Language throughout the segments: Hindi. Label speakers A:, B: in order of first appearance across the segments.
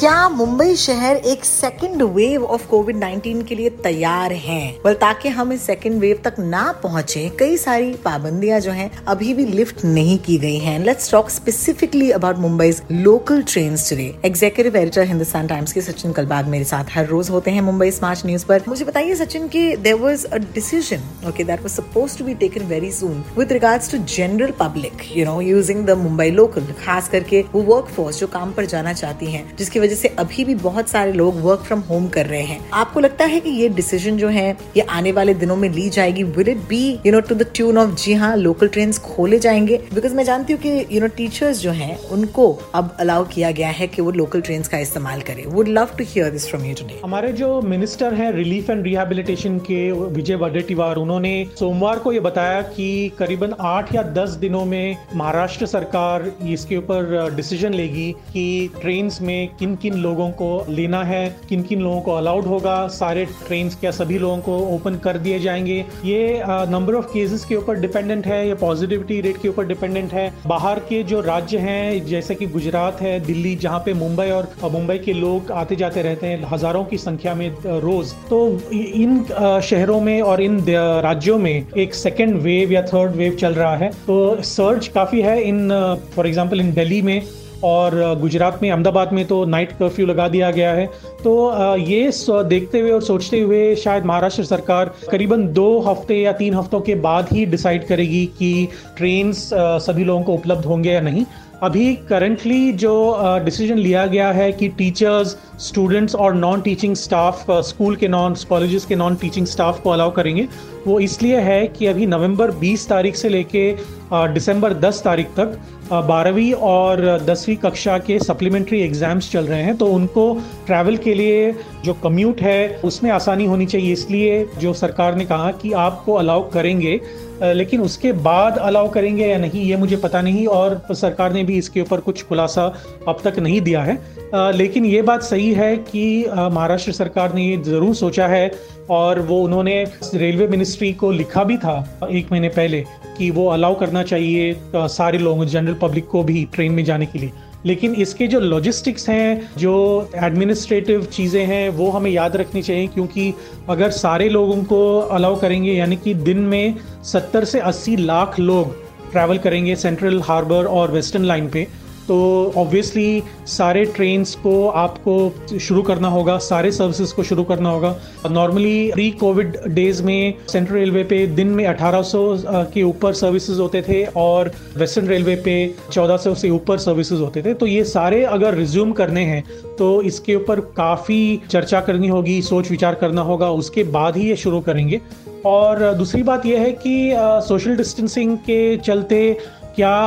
A: क्या मुंबई शहर एक सेकेंड वेव ऑफ़ कोविड 19 के लिए तैयार है? Well, ताकि हम इस सेकेंड वेव तक ना पहुँचे कई सारी पाबंदियाँ जो हैं अभी भी लिफ्ट नहीं की गई हैं। Let's talk specifically about Mumbai local train today executive editor Hindustan Times के सचिन कलबाग मेरे साथ हर रोज होते हैं मुंबई स्मार्ट न्यूज़ पर। मुझे बताइए सचिन की there was a decision okay that was suppose to be taken very soon with regards to general public you know using the Mumbai local खास करके वो वर्क फोर्स जो काम पर जाना चाहती है जिसकी वजह से अभी भी बहुत सारे लोग वर्क फ्रॉम होम कर रहे हैं। आपको लगता है कि ये डिसीज़न जो है, ये आने वाले दिनों में ली जाएगी? Will it be you know to the tune of जी हाँ लोकल ट्रेन खोले जाएँगे बिकॉज़ मैं जानती हूँ कि यू नो टीचर्स जो है, उनको अब अलाउ किया गया है कि वो लोकल ट्रेन का इस्तेमाल करें। Would love to hear this from you today
B: हमारे जो मिनिस्टर हैं रिलीफ एंड रिहेबिलिटेशन के, विजय वडेटीवार उन्होंने सोमवार को ये बताया कि करीबन आठ या दस दिनों में महाराष्ट्र सरकार इसके ऊपर डिसीज़न लेगी कि ट्रेन में किन किन लोगों को लेना है किन किन लोगों को अलाउड होगा, सारे ट्रेन क्या सभी लोगों को ओपन कर दिए जाएँगे? ये नंबर ऑफ़ केसेस के ऊपर डिपेंडेंट है, या पॉजिटिविटी रेट के ऊपर डिपेंडेंट है। बाहर के जो राज्य हैं, जैसे कि गुजरात है, दिल्ली, जहाँ पे मुंबई और मुंबई के लोग आते जाते रहते हैं, हज़ारों की संख्या में रोज। तो इन शहरों में और इन राज्यों में एक सेकेंड वेव या थर्ड वेव चल रहा है। तो सर्च काफ़ी है in for example in Delhi में। और गुजरात में, अहमदाबाद में तो नाइट कर्फ्यू लगा दिया गया है। तो ये देखते हुए और सोचते हुए शायद महाराष्ट्र सरकार करीबन दो हफ़्ते या तीन हफ्तों के बाद ही डिसाइड करेगी कि ट्रेन सभी लोगों को उपलब्ध होंगे या नहीं। अभी करंटली जो डिसीज़न लिया गया है कि टीचर्स स्टूडेंट्स और नॉन टीचिंग स्टाफ स्कूल के नॉन कॉलेजेस के नॉन टीचिंग स्टाफ को अलाउ करेंगे। वो इसलिए है कि अभी नवंबर 20 तारीख से लेके दिसंबर 10 तारीख तक बारहवीं और दसवीं कक्षा के सप्लीमेंट्री एग्ज़ाम्स चल रहे हैं। तो उनको ट्रैवल के लिए जो कम्यूट है, उसमें आसानी होनी चाहिए। इसलिए जो सरकार ने कहा कि आपको अलाउ करेंगे लेकिन उसके बाद अलाउ करेंगे या नहीं, ये मुझे पता नहीं और सरकार ने भी इसके ऊपर कुछ खुलासा अब तक नहीं दिया है। लेकिन ये बात सही है कि महाराष्ट्र सरकार ने ये ज़रूर सोचा है और वो उन्होंने रेलवे मिनिस्ट्री को लिखा भी था एक महीने पहले कि वो अलाउ करना चाहिए सारे लोगों, जनरल पब्लिक को भी ट्रेन में जाने के लिए। लेकिन इसके जो लॉजिस्टिक्स हैं, जो एडमिनिस्ट्रेटिव चीज़ें हैं, वो हमें याद रखनी चाहिए क्योंकि अगर सारे लोगों को अलाउ करेंगे, यानी कि दिन में 70 से 80 लाख लोग ट्रैवल करेंगे सेंट्रल हार्बर और वेस्टर्न लाइन पे तो ऑब्वियसली सारे ट्रेन्स को आपको शुरू करना होगा, सारे सर्विसेज़ को शुरू करना होगा। नॉर्मली प्री कोविड डेज़ में सेंट्रल रेलवे पे दिन में 1800 के ऊपर सर्विसेज़ होते थे और वेस्टर्न रेलवे पे 1400 से ऊपर सर्विसेज़ होते थे। तो ये सारे अगर रिज्यूम करने हैं तो इसके ऊपर काफ़ी चर्चा करनी होगी, सोच विचार करना होगा, उसके बाद ही ये शुरू करेंगे। और दूसरी बात यह है कि सोशल डिस्टेंसिंग के चलते क्या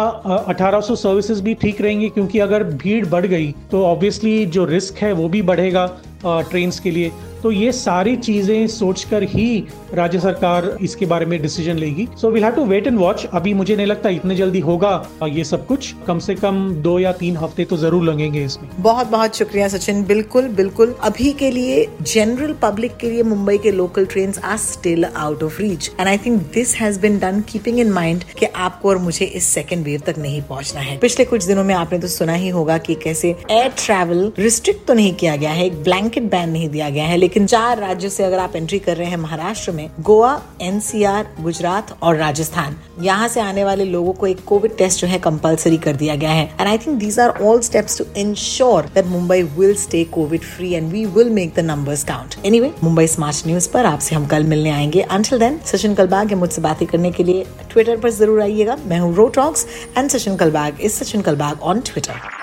B: 1800 सर्विसेज़ भी ठीक रहेंगी? क्योंकि अगर भीड़ बढ़ गई तो ऑब्वियसली जो रिस्क है वो भी बढ़ेगा ट्रेन्स के लिए। तो ये सारी चीज़ें सोचकर ही राज्य सरकार इसके बारे में डिसीज़न लेगी। So will have to wait and watch अभी मुझे नहीं लगता इतने जल्दी होगा ये सब कुछ। कम से कम दो या तीन हफ़्ते तो ज़रूर लगेंगे इसमें।
A: बहुत बहुत शुक्रिया सचिन। बिल्कुल बिल्कुल। अभी के लिए जनरल पब्लिक के लिए मुंबई के local train are still out of reach and I think this has been done keeping in mind कि आपको और मुझे इस सेकेंड वेव तक नहीं पहुँचना है। पिछले कुछ दिनों में आपने तो सुना ही होगा कि कैसे एयर ट्रैवल रिस्ट्रिक्ट तो नहीं किया गया है। एक ब्लैंकेट बैन नहीं दिया गया है। लेकिन चार राज्यों से अगर आप एंट्री कर रहे हैं महाराष्ट्र में, गोवा एनसीआर गुजरात और राजस्थान। यहाँ से आने वाले लोगों को एक कोविड टेस्ट जो है कंपलसरी कर दिया गया है। And I think these are all steps to ensure that Mumbai will stay Covid free and we will make the numbers count anyway Mumbai smart news पर आपसे हम कल मिलने आएँगे। अंटिल देन सचिन कलबाग है मुझसे बातें करने के लिए ट्विटर पर ज़रूर आइएगा। मैं हूँ रो talks and Sachin Kalbag is Sachin Kalbag on Twitter